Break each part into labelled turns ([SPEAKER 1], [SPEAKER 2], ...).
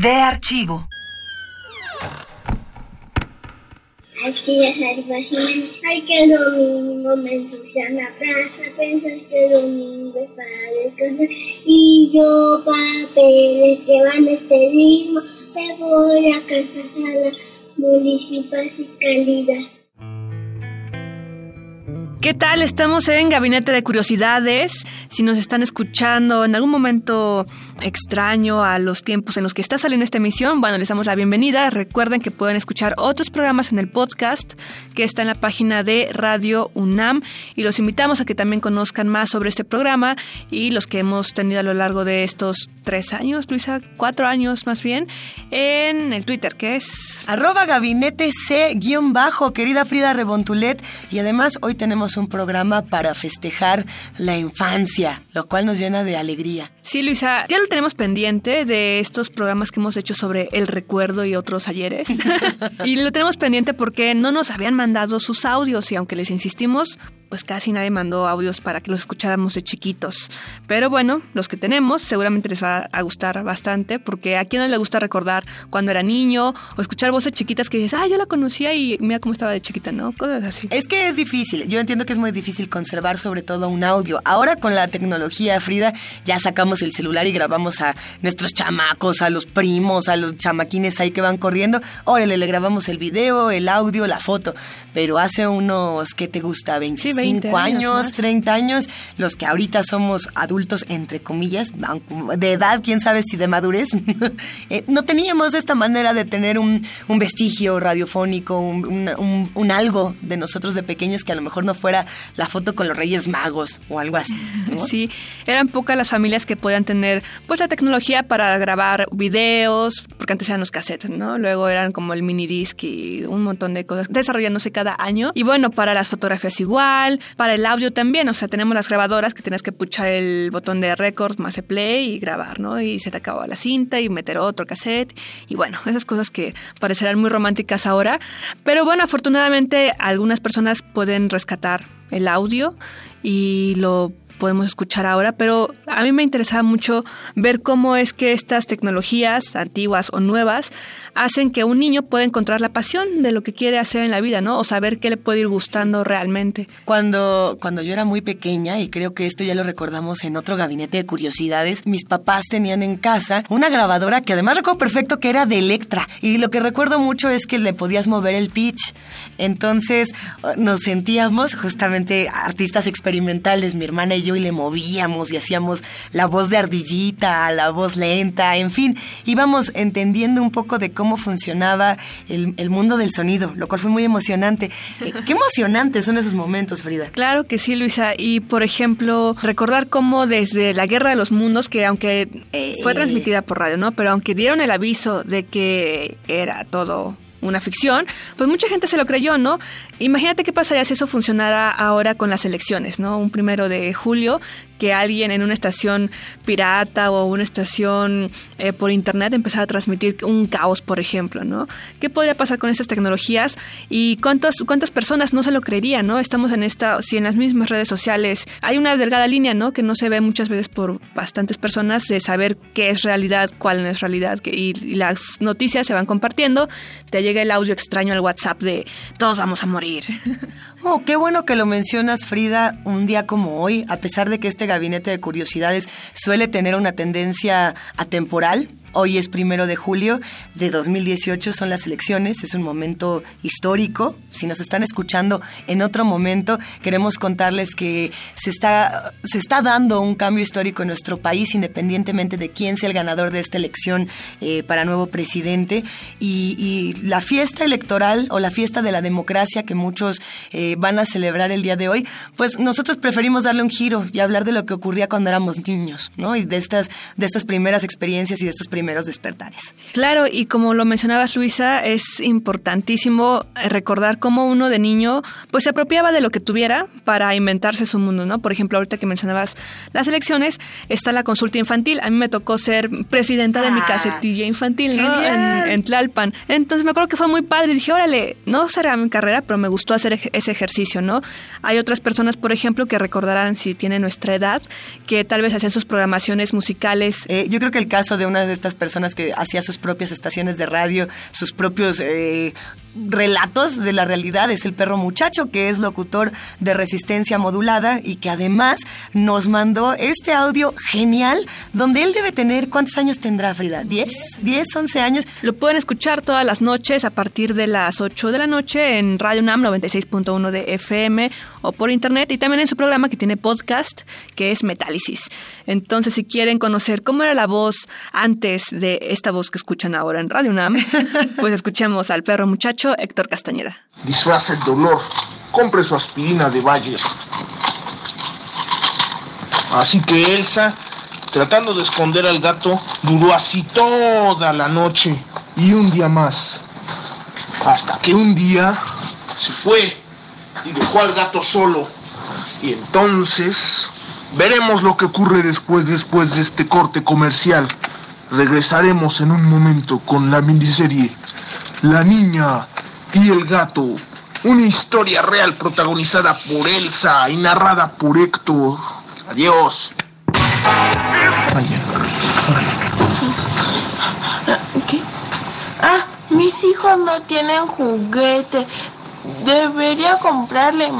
[SPEAKER 1] De archivo.
[SPEAKER 2] Aquí es el vecino. Ay, que domingo me ensucian la plaza. Pensas que domingo es para descansar. Y yo, papeles que van a despedirme. Me voy a casa a la municipal fiscalidad.
[SPEAKER 3] ¿Qué tal? Estamos en Gabinete de Curiosidades. Si nos están escuchando en algún momento extraño a los tiempos en los que está saliendo esta emisión, bueno, les damos la bienvenida. Recuerden que pueden escuchar otros programas en el podcast que está en la página de Radio UNAM y los invitamos a que también conozcan más sobre este programa y los que hemos tenido a lo largo de estos tres años, Luisa, cuatro años más bien, en el Twitter, que es...
[SPEAKER 4] Arroba gabinete C-bajo, querida Frida Rebontulet. Y además hoy tenemos un programa para festejar la infancia, lo cual nos llena de alegría.
[SPEAKER 3] Sí, Luisa, ya lo tenemos pendiente de estos programas que hemos hecho sobre el recuerdo y otros ayeres. y lo tenemos pendiente porque no nos habían mandado sus audios y aunque les insistimos, pues casi nadie mandó audios para que los escucháramos de chiquitos. Pero bueno, los que tenemos seguramente les va a gustar bastante porque a quién no le gusta recordar cuando era niño o escuchar voces chiquitas que dices, ah, yo la conocía y mira cómo estaba de chiquita, ¿no? Cosas así.
[SPEAKER 4] Es que es difícil, yo entiendo que es muy difícil conservar sobre todo un audio. Ahora con la tecnología, Frida, ya sacamos el celular y grabamos a nuestros chamacos, a los primos, a los chamaquines ahí que van corriendo. Órale, le grabamos el video, el audio, la foto. Pero hace unos, ¿qué te gusta? 25
[SPEAKER 3] 20 años
[SPEAKER 4] años,
[SPEAKER 3] más.
[SPEAKER 4] 30 años, los que ahorita somos adultos, entre comillas, de edad, quién sabe si de madurez, eh, no teníamos esta manera de tener un, un vestigio radiofónico, un, un- un- un algo de nosotros de pequeños que a lo mejor no fuera la foto con los Reyes Magos o algo así. ¿no?
[SPEAKER 3] Sí, eran pocas las familias que podían tener pues la tecnología para grabar videos, porque antes eran los cassettes, ¿no? Luego eran como el mini disc y un montón de cosas desarrollándose cada año. Y bueno, para las fotografías igual, para el audio también, o sea, tenemos las grabadoras que tienes que puchar el botón de record más el play y grabar, ¿no? Y se te acaba la cinta y meter otro cassette y bueno, esas cosas que parecerán muy románticas ahora, pero bueno, afortunadamente algunas personas pueden rescatar el audio y lo podemos escuchar ahora, pero a mí me interesaba mucho ver cómo es que estas tecnologías, antiguas o nuevas, hacen que un niño pueda encontrar la pasión de lo que quiere hacer en la vida, ¿no? O saber qué le puede ir gustando realmente.
[SPEAKER 4] Cuando, cuando yo era muy pequeña, y creo que esto ya lo recordamos en otro gabinete de curiosidades, mis papás tenían en casa una grabadora que además recuerdo perfecto que era de Electra. Y lo que recuerdo mucho es que le podías mover el pitch. Entonces nos sentíamos justamente artistas experimentales, mi hermana y yo, y le movíamos y hacíamos la voz de ardillita, la voz lenta, en fin, íbamos entendiendo un poco de cómo funcionaba el, el mundo del sonido, lo cual fue muy emocionante. Eh, Qué emocionantes son esos momentos, Frida.
[SPEAKER 3] Claro que sí, Luisa. Y por ejemplo, recordar cómo desde la Guerra de los Mundos, que aunque fue transmitida por radio, ¿no? Pero aunque dieron el aviso de que era todo una ficción, pues mucha gente se lo creyó, ¿no? Imagínate qué pasaría si eso funcionara ahora con las elecciones, ¿no? Un primero de julio, que alguien en una estación pirata o una estación eh, por internet empezara a transmitir un caos, por ejemplo, ¿no? ¿Qué podría pasar con estas tecnologías y cuántas cuántas personas no se lo creerían, ¿no? Estamos en esta, si en las mismas redes sociales hay una delgada línea, ¿no? Que no se ve muchas veces por bastantes personas de saber qué es realidad, cuál no es realidad, que, y, y las noticias se van compartiendo, te llega el audio extraño al WhatsApp de todos vamos a morir.
[SPEAKER 4] Oh, qué bueno que lo mencionas, Frida, un día como hoy, a pesar de que este gabinete de curiosidades suele tener una tendencia atemporal, Hoy es primero de julio de 2018, son las elecciones, es un momento histórico. Si nos están escuchando en otro momento, queremos contarles que se está, se está dando un cambio histórico en nuestro país, independientemente de quién sea el ganador de esta elección eh, para nuevo presidente. Y, la fiesta electoral o la fiesta de la democracia que muchos eh, van a celebrar el día de hoy, pues nosotros preferimos darle un giro y hablar de lo que ocurría cuando éramos niños, ¿no? Y de estas, de estas primeras experiencias y de estos primeros primeros despertares.
[SPEAKER 3] Claro, y como lo mencionabas Luisa, es importantísimo recordar cómo uno de niño pues se apropiaba de lo que tuviera para inventarse su mundo, ¿no? Por ejemplo, ahorita que mencionabas las elecciones, está la consulta infantil. A mí me tocó ser presidenta de mi ah, casetilla infantil, ¿no? En, Tlalpan. Entonces me acuerdo que fue muy padre. Dije, órale, no será mi carrera, pero me gustó hacer ese ejercicio, ¿no? Hay otras personas, por ejemplo, que recordarán si tienen nuestra edad, que tal vez hacían sus programaciones musicales.
[SPEAKER 4] Eh, yo creo que el caso de una de estas personas que hacía sus propias estaciones de radio, sus propios eh, relatos de la realidad. Es el perro muchacho, que es locutor de resistencia modulada y que además nos mandó este audio genial, donde él debe tener, ¿cuántos años tendrá Frida? ¿10? ¿10, 11 años?
[SPEAKER 3] Lo pueden escuchar todas las noches a partir de las 8 de la noche en Radio NAM 96.1 de FM o por internet y también en su programa que tiene podcast, que es Metálisis. Entonces, si quieren conocer cómo era la voz antes de esta voz que escuchan ahora en Radio NAM, pues escuchemos al perro muchacho Héctor Castañeda.
[SPEAKER 5] Disfraza el dolor. Compre su aspirina de Bayer. Así que Elsa, tratando de esconder al gato, duró así toda la noche y un día más. Hasta que un día se fue y dejó al gato solo. Y entonces veremos lo que ocurre después, después de este corte comercial. Regresaremos en un momento con la miniserie La niña y el gato. Una historia real protagonizada por Elsa y narrada por Héctor. Adiós.
[SPEAKER 6] ¿Qué? Ah, mis hijos no tienen juguete. Debería comprarle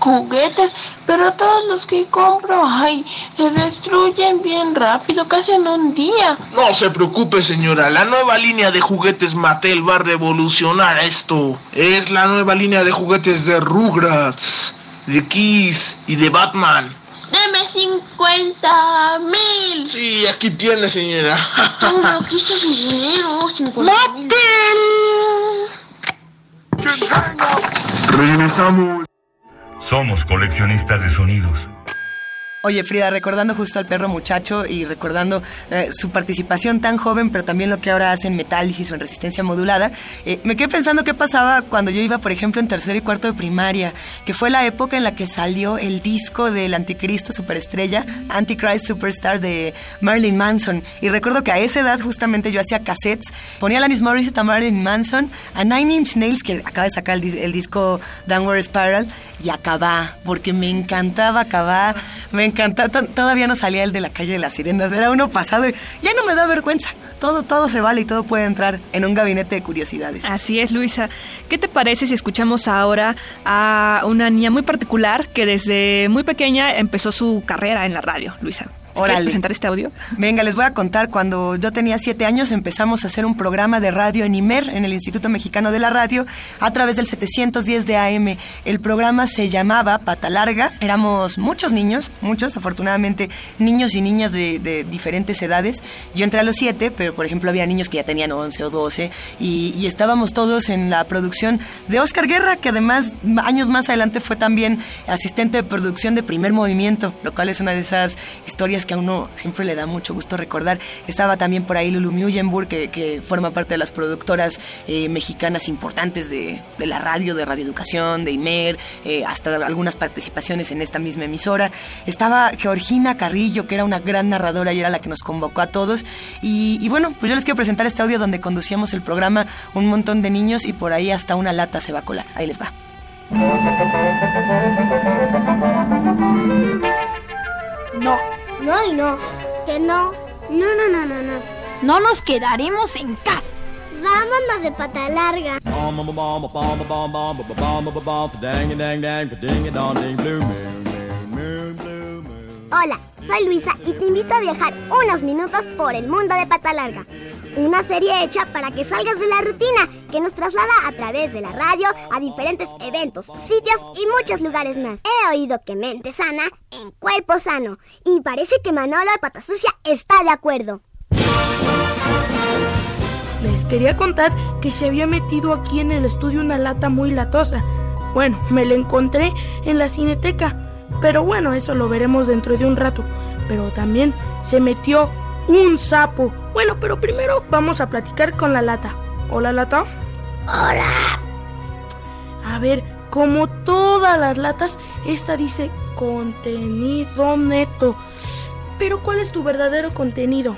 [SPEAKER 6] juguetes, pero todos los que compro, ay, se destruyen bien rápido, casi en un día.
[SPEAKER 5] No se preocupe, señora. La nueva línea de juguetes Mattel va a revolucionar esto. Es la nueva línea de juguetes de Rugrats, de Kiss y de Batman.
[SPEAKER 6] Deme 50 mil.
[SPEAKER 5] Sí, aquí tiene, señora.
[SPEAKER 6] aquí está su dinero,
[SPEAKER 5] Regresamos.
[SPEAKER 7] Somos coleccionistas de sonidos.
[SPEAKER 4] Oye, Frida, recordando justo al perro muchacho y recordando eh, su participación tan joven, pero también lo que ahora hace en metálisis o en resistencia modulada, eh, me quedé pensando qué pasaba cuando yo iba, por ejemplo, en tercero y cuarto de primaria, que fue la época en la que salió el disco del Anticristo Superestrella, Antichrist Superstar de Marilyn Manson. Y recuerdo que a esa edad justamente yo hacía cassettes, ponía a Alanis Morissette, a Marilyn Manson, a Nine Inch Nails, que acaba de sacar el, el disco Downward Spiral, y acababa, porque me encantaba acabar, me encantaba, todavía no salía el de la calle de las sirenas, era uno pasado y ya no me da vergüenza. Todo, todo se vale y todo puede entrar en un gabinete de curiosidades.
[SPEAKER 3] Así es, Luisa. ¿Qué te parece si escuchamos ahora a una niña muy particular que desde muy pequeña empezó su carrera en la radio, Luisa? ¿Quieres presentar este audio?
[SPEAKER 4] Venga, les voy a contar. Cuando yo tenía siete años empezamos a hacer un programa de radio en IMER, en el Instituto Mexicano de la Radio, a través del 710 de AM. El programa se llamaba Pata Larga. Éramos muchos niños, muchos, afortunadamente, niños y niñas de, diferentes edades. Yo entré a los siete, pero por ejemplo había niños que ya tenían 11 o 12 y, y estábamos todos en la producción de Oscar Guerra, que además años más adelante fue también asistente de producción de Primer Movimiento, lo cual es una de esas historias que a uno siempre le da mucho gusto recordar. Estaba también por ahí Lulu Muyenburg, que, forma parte de las productoras eh, mexicanas importantes de, la radio, de radioeducación, de IMER, eh, hasta algunas participaciones en esta misma emisora. Estaba Georgina Carrillo, que era una gran narradora y era la que nos convocó a todos. Y, y bueno, pues yo les quiero presentar este audio donde conducíamos el programa un montón de niños y por ahí hasta una lata se va a colar. Ahí les va.
[SPEAKER 2] No. No y no. Que no. No, no, no, no, no.
[SPEAKER 8] No nos quedaremos en casa.
[SPEAKER 2] Vámonos de pata larga. Hola, soy Luisa y te invito a viajar unos minutos por el mundo de Pata Larga. Una serie hecha para que salgas de la rutina que nos traslada a través de la radio a diferentes eventos, sitios y muchos lugares más. He oído que mente sana en cuerpo sano y parece que Manolo de Pata Sucia está de acuerdo.
[SPEAKER 9] Les quería contar que se había metido aquí en el estudio una lata muy latosa. Bueno, me la encontré en la cineteca pero bueno, eso lo veremos dentro de un rato. Pero también se metió un sapo. Bueno, pero primero vamos a platicar con la lata. Hola, lata.
[SPEAKER 2] Hola.
[SPEAKER 9] A ver, como todas las latas, esta dice contenido neto. Pero ¿cuál es tu verdadero contenido?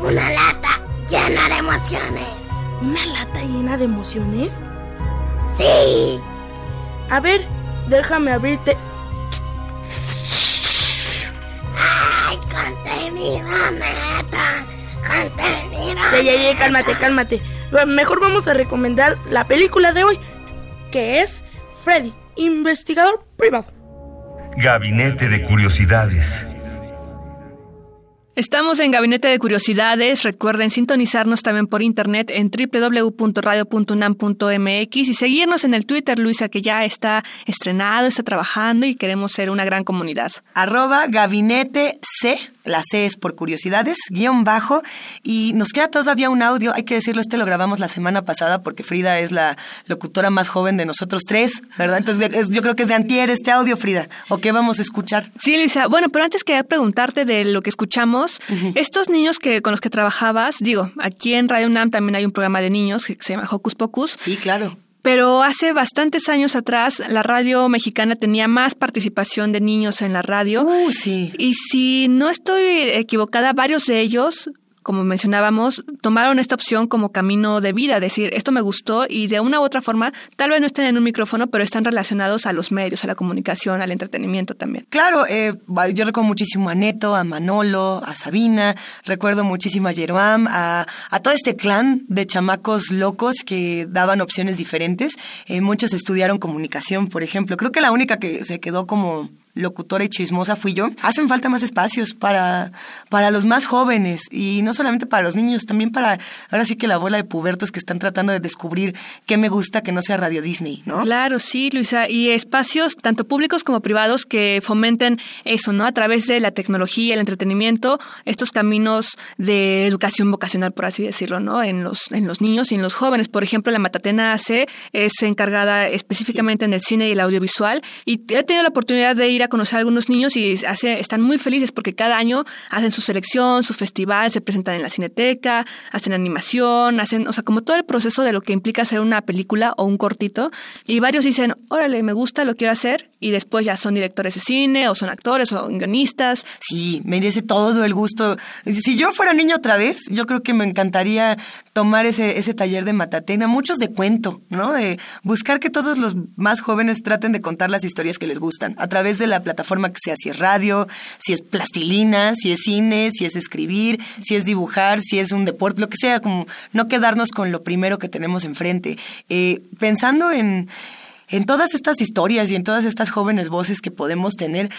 [SPEAKER 2] Una lata llena de emociones.
[SPEAKER 9] ¿Una lata llena de emociones?
[SPEAKER 2] Sí.
[SPEAKER 9] A ver, Déjame abrirte. Ya, ya, cálmate, cálmate. Mejor vamos a recomendar la película de hoy, que es Freddy, investigador privado.
[SPEAKER 7] Gabinete de Curiosidades.
[SPEAKER 3] Estamos en Gabinete de Curiosidades. Recuerden sintonizarnos también por internet en www.radio.unam.mx y seguirnos en el Twitter, Luisa, que ya está estrenado, está trabajando y queremos ser una gran comunidad.
[SPEAKER 4] Arroba Gabinete C, la C es por curiosidades, guion bajo, y nos queda todavía un audio, hay que decirlo, este lo grabamos la semana pasada porque Frida es la locutora más joven de nosotros tres, ¿verdad? Entonces yo creo que es de antier este audio, Frida, ¿o qué vamos a escuchar?
[SPEAKER 3] Sí, Luisa, bueno, pero antes quería preguntarte de lo que escuchamos estos niños que con los que trabajabas, digo, aquí en Radio UNAM también hay un programa de niños que se llama Hocus Pocus.
[SPEAKER 4] Sí, claro.
[SPEAKER 3] Pero hace bastantes años atrás, la radio mexicana tenía más participación de niños en la radio.
[SPEAKER 4] Uh, sí.
[SPEAKER 3] Y si no estoy equivocada, varios de ellos como mencionábamos, tomaron esta opción como camino de vida, decir, esto me gustó y de una u otra forma, tal vez no estén en un micrófono, pero están relacionados a los medios, a la comunicación, al entretenimiento también.
[SPEAKER 4] Claro, eh, yo recuerdo muchísimo a Neto, a Manolo, a Sabina, recuerdo muchísimo a Jeroam, a, a todo este clan de chamacos locos que daban opciones diferentes. Eh, muchos estudiaron comunicación, por ejemplo. Creo que la única que se quedó como locutora y chismosa fui yo, hacen falta más espacios para, para los más jóvenes y no solamente para los niños, también para ahora sí que la bola de pubertos que están tratando de descubrir qué me gusta que no sea Radio Disney, ¿no?
[SPEAKER 3] Claro, sí, Luisa, y espacios tanto públicos como privados que fomenten eso, ¿no? A través de la tecnología, el entretenimiento, estos caminos de educación vocacional, por así decirlo, ¿no? En los, en los niños y en los jóvenes. Por ejemplo, la Matatena AC es encargada específicamente en el cine y el audiovisual y he tenido la oportunidad de ir a conocer a algunos niños y hace, están muy felices porque cada año hacen su selección, su festival, se presentan en la cineteca, hacen animación, hacen, o sea, como todo el proceso de lo que implica hacer una película o un cortito. Y varios dicen, órale, me gusta, lo quiero hacer. Y después ya son directores de cine o son actores o guionistas.
[SPEAKER 4] Sí, merece todo el gusto. Si yo fuera niño otra vez, yo creo que me encantaría tomar ese, ese taller de matatena, muchos de cuento, ¿no? De buscar que todos los más jóvenes traten de contar las historias que les gustan a través de la plataforma que sea, si es radio, si es plastilina, si es cine, si es escribir, si es dibujar, si es un deporte, lo que sea, como no quedarnos con lo primero que tenemos enfrente. Eh, pensando en en todas estas historias y en todas estas jóvenes voces que podemos tener,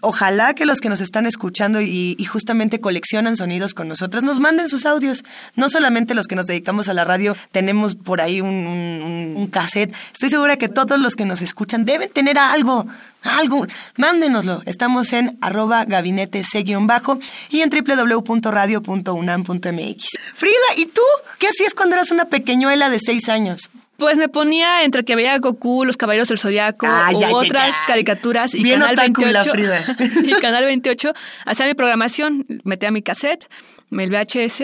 [SPEAKER 4] ojalá que los que nos están escuchando y, justamente coleccionan sonidos con nosotras nos manden sus audios. No solamente los que nos dedicamos a la radio tenemos por ahí un, cassette. Estoy segura que todos los que nos escuchan deben tener algo, algo. Mándenoslo. Estamos en arroba gabinete C-bajo y en www.radio.unam.mx. Frida, ¿y tú qué hacías cuando eras una pequeñuela de seis años?
[SPEAKER 3] Pues me ponía entre que veía Goku, Los Caballeros del Zodiaco u otras caricaturas y Canal 28 y Canal 28 hacía mi programación, metía mi cassette, el VHS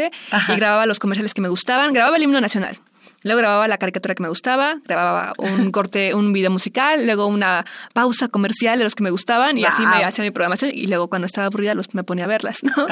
[SPEAKER 3] y grababa los comerciales que me gustaban, grababa el himno nacional. Luego grababa la caricatura que me gustaba, grababa un corte, un video musical, luego una pausa comercial de los que me gustaban y así me hacía mi programación y luego cuando estaba aburrida los, me ponía a verlas, ¿no?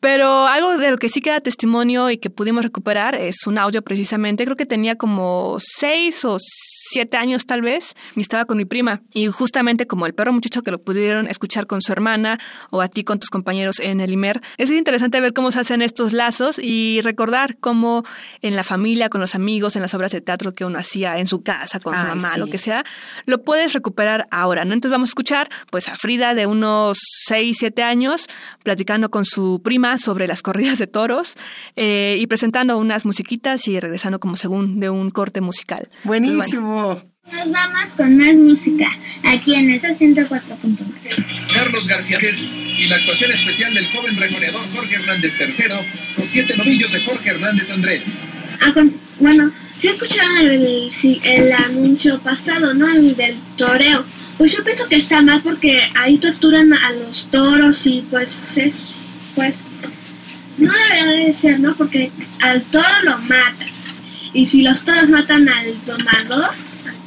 [SPEAKER 3] Pero algo de lo que sí queda testimonio y que pudimos recuperar es un audio precisamente, creo que tenía como seis o siete años tal vez y estaba con mi prima. Y justamente como el perro muchacho que lo pudieron escuchar con su hermana o a ti con tus compañeros en el IMER, es interesante ver cómo se hacen estos lazos y recordar cómo en la familia, con los amigos, amigos, en las obras de teatro que uno hacía en su casa con su
[SPEAKER 4] Ay,
[SPEAKER 3] mamá,
[SPEAKER 4] sí.
[SPEAKER 3] lo que sea, lo puedes recuperar ahora, ¿no? Entonces vamos a escuchar pues a Frida de unos 6, 7 años platicando con su prima sobre las corridas de toros eh, y presentando unas musiquitas y regresando como según de un corte musical.
[SPEAKER 4] Buenísimo.
[SPEAKER 10] Nos vamos con más música aquí en esa 104.9.
[SPEAKER 11] Carlos García y la actuación especial del joven regoneador Jorge Hernández III con siete novillos de Jorge Hernández Andrés.
[SPEAKER 10] Ah, bueno, si escucharon el, anuncio pasado, ¿no? El del toreo. Pues yo pienso que está mal porque ahí torturan a los toros y pues es, pues, no debería de ser, ¿no? Porque al toro lo matan. Y si los toros matan al domador,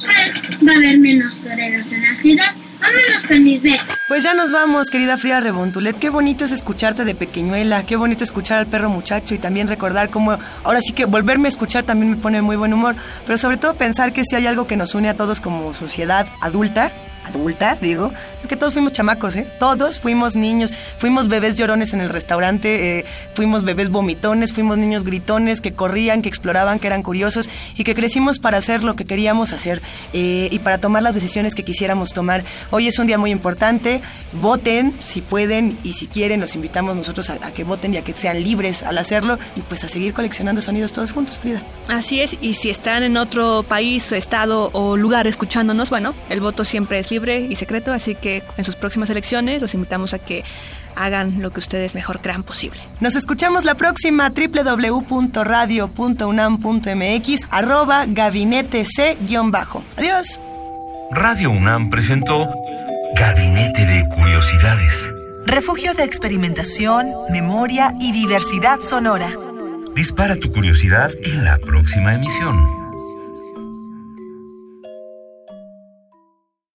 [SPEAKER 10] pues va a haber menos toreros en la ciudad. Vámonos con mis.
[SPEAKER 4] Pues ya nos vamos, querida Frida Rebontulet. Qué bonito es escucharte de pequeñuela, qué bonito escuchar al perro muchacho y también recordar cómo ahora sí que volverme a escuchar también me pone muy buen humor, pero sobre todo pensar que si hay algo que nos une a todos como sociedad adulta, adulta, digo, es que todos fuimos chamacos, ¿eh? Todos fuimos niños, fuimos bebés llorones en el restaurante, eh, fuimos bebés vomitones, fuimos niños gritones que corrían, que exploraban, que eran curiosos y que crecimos para hacer lo que queríamos hacer eh, y para tomar las decisiones que quisiéramos tomar. Hoy es un día muy importante, voten si pueden y si quieren, los invitamos nosotros a, que voten y a que sean libres al hacerlo y pues a seguir coleccionando sonidos todos juntos, Frida.
[SPEAKER 3] Así es, y si están en otro país, estado o lugar escuchándonos, bueno, el voto siempre es libre y secreto, así que en sus próximas elecciones los invitamos a que hagan lo que ustedes mejor crean posible.
[SPEAKER 4] Nos escuchamos la próxima www.radio.unam.mx arroba gabinete C-bajo. Adiós.
[SPEAKER 7] Radio UNAM presentó Gabinete de Curiosidades.
[SPEAKER 1] Refugio de experimentación, memoria y diversidad sonora.
[SPEAKER 7] Dispara tu curiosidad en la próxima emisión.